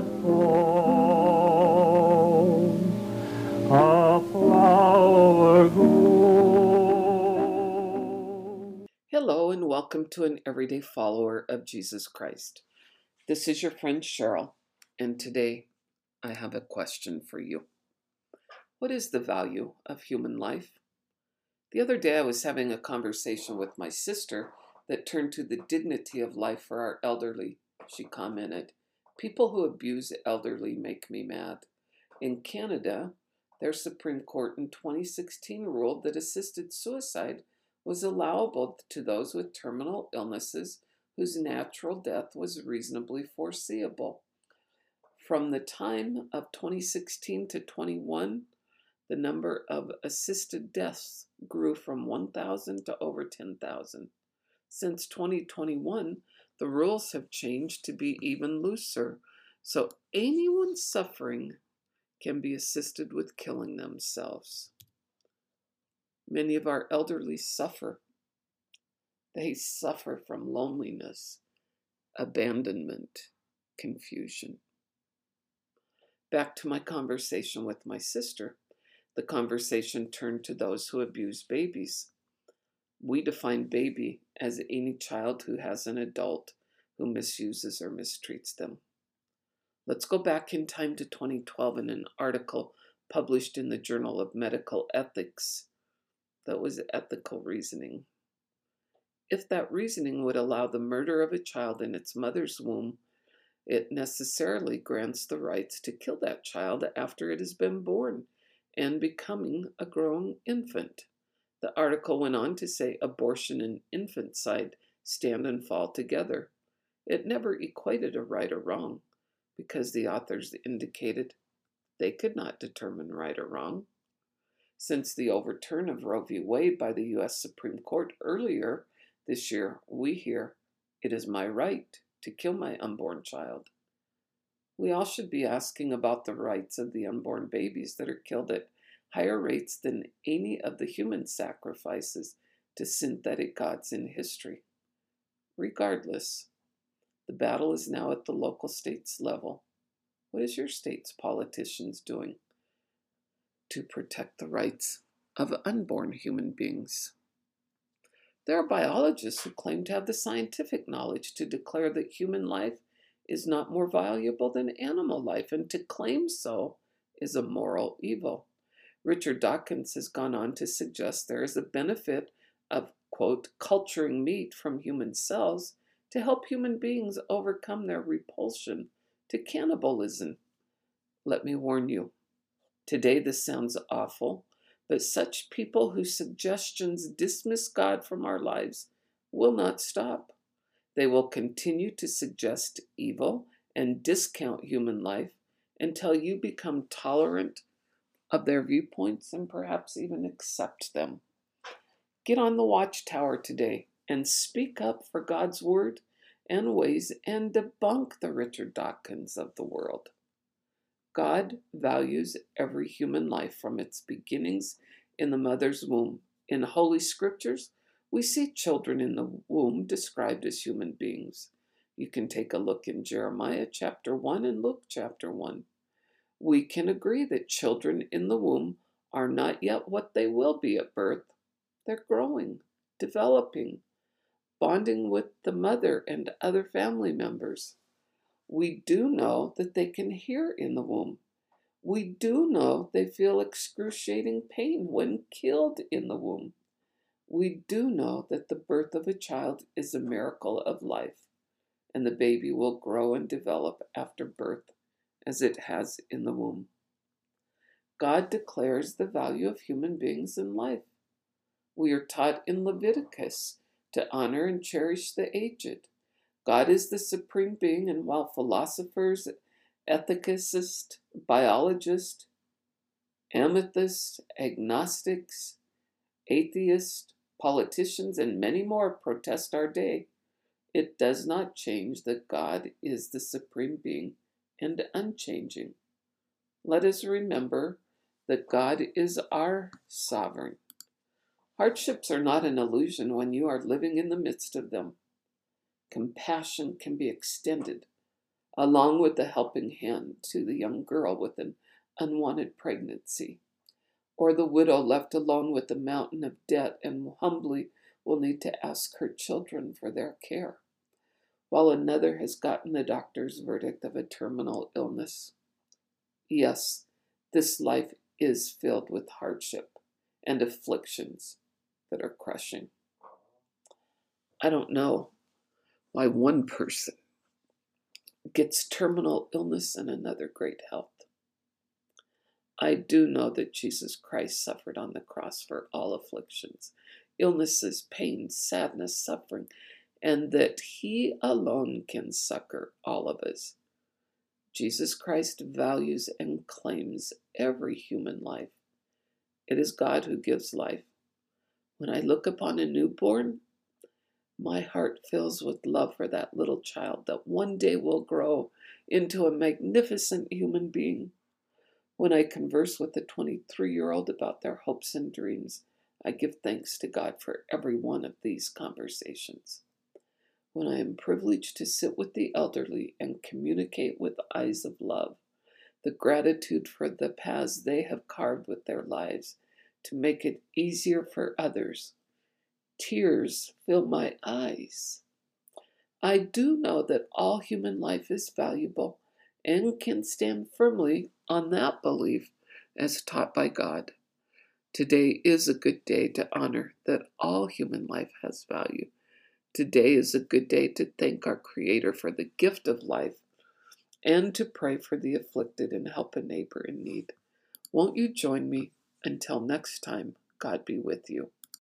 that falls, a flower grows. Hello, and welcome to an everyday follower of Jesus Christ. This is your friend Cheryl, and today I have a question for you. What is the value of human life? The other day I was having a conversation with my sister that turned to the dignity of life for our elderly. She commented, People who abuse elderly make me mad. In Canada, their Supreme Court in 2016 ruled that assisted suicide was allowable to those with terminal illnesses whose natural death was reasonably foreseeable. From the time of 2016 to 21, the number of assisted deaths grew from 1,000 to over 10,000. Since 2021, the rules have changed to be even looser, so anyone suffering can be assisted with killing themselves. Many of our elderly suffer. They suffer from loneliness, abandonment, confusion. Back to my conversation with my sister. The conversation turned to those who abuse babies. We define baby as any child who has an adult who misuses or mistreats them. Let's go back in time to 2012 in an article published in the Journal of Medical Ethics that was ethical reasoning. If that reasoning would allow the murder of a child in its mother's womb, it necessarily grants the rights to kill that child after it has been born and becoming a growing infant. The article went on to say abortion and infanticide stand and fall together. It never equated a right or wrong because the authors indicated they could not determine right or wrong. Since the overturn of Roe v. Wade by the U.S. Supreme Court earlier this year, we hear, It is my right to kill my unborn child. We all should be asking about the rights of the unborn babies that are killed at higher rates than any of the human sacrifices to synthetic gods in history. Regardless, the battle is now at the local states level. What is your state's politicians doing to protect the rights of unborn human beings? There are biologists who claim to have the scientific knowledge to declare that human life is not more valuable than animal life, and to claim so is a moral evil. Richard Dawkins has gone on to suggest there is a benefit of, quote, culturing meat from human cells to help human beings overcome their repulsion to cannibalism. Let me warn you, today this sounds awful, but such people whose suggestions dismiss God from our lives will not stop. They will continue to suggest evil and discount human life until you become tolerant of their viewpoints and perhaps even accept them. Get on the watchtower today and speak up for God's word and ways and debunk the Richard Dawkins of the world. God values every human life from its beginnings in the mother's womb. In Holy Scriptures, we see children in the womb described as human beings. You can take a look in Jeremiah chapter 1 and Luke chapter 1. We can agree that children in the womb are not yet what they will be at birth. They're growing, developing, bonding with the mother and other family members. We do know that they can hear in the womb. We do know they feel excruciating pain when killed in the womb we do know that the birth of a child is a miracle of life, and the baby will grow and develop after birth as it has in the womb. God declares the value of human beings in life. We are taught in Leviticus to honor and cherish the aged. God is the supreme being, and while philosophers, ethicists, biologists, amethysts, agnostics, atheists, politicians, and many more protest our day, it does not change that God is the supreme being and unchanging. Let us remember that God is our sovereign. Hardships are not an illusion when you are living in the midst of them. Compassion can be extended along with the helping hand to the young girl with an unwanted pregnancy, or the widow left alone with a mountain of debt and humbly will need to ask her children for their care, while another has gotten the doctor's verdict of a terminal illness. Yes, this life is filled with hardship and afflictions that are crushing. I don't know why one person gets terminal illness and another great health. I do know that Jesus Christ suffered on the cross for all afflictions, illnesses, pain, sadness, suffering, and that He alone can succor all of us. Jesus Christ values and claims every human life. It is God who gives life. When I look upon a newborn, my heart fills with love for that little child that one day will grow into a magnificent human being. When I converse with a 23 year old about their hopes and dreams, I give thanks to God for every one of these conversations. When I am privileged to sit with the elderly and communicate with eyes of love, the gratitude for the paths they have carved with their lives to make it easier for others Tears fill my eyes. I do know that all human life is valuable and can stand firmly on that belief as taught by God. Today is a good day to honor that all human life has value. Today is a good day to thank our Creator for the gift of life and to pray for the afflicted and help a neighbor in need. Won't you join me? Until next time, God be with you.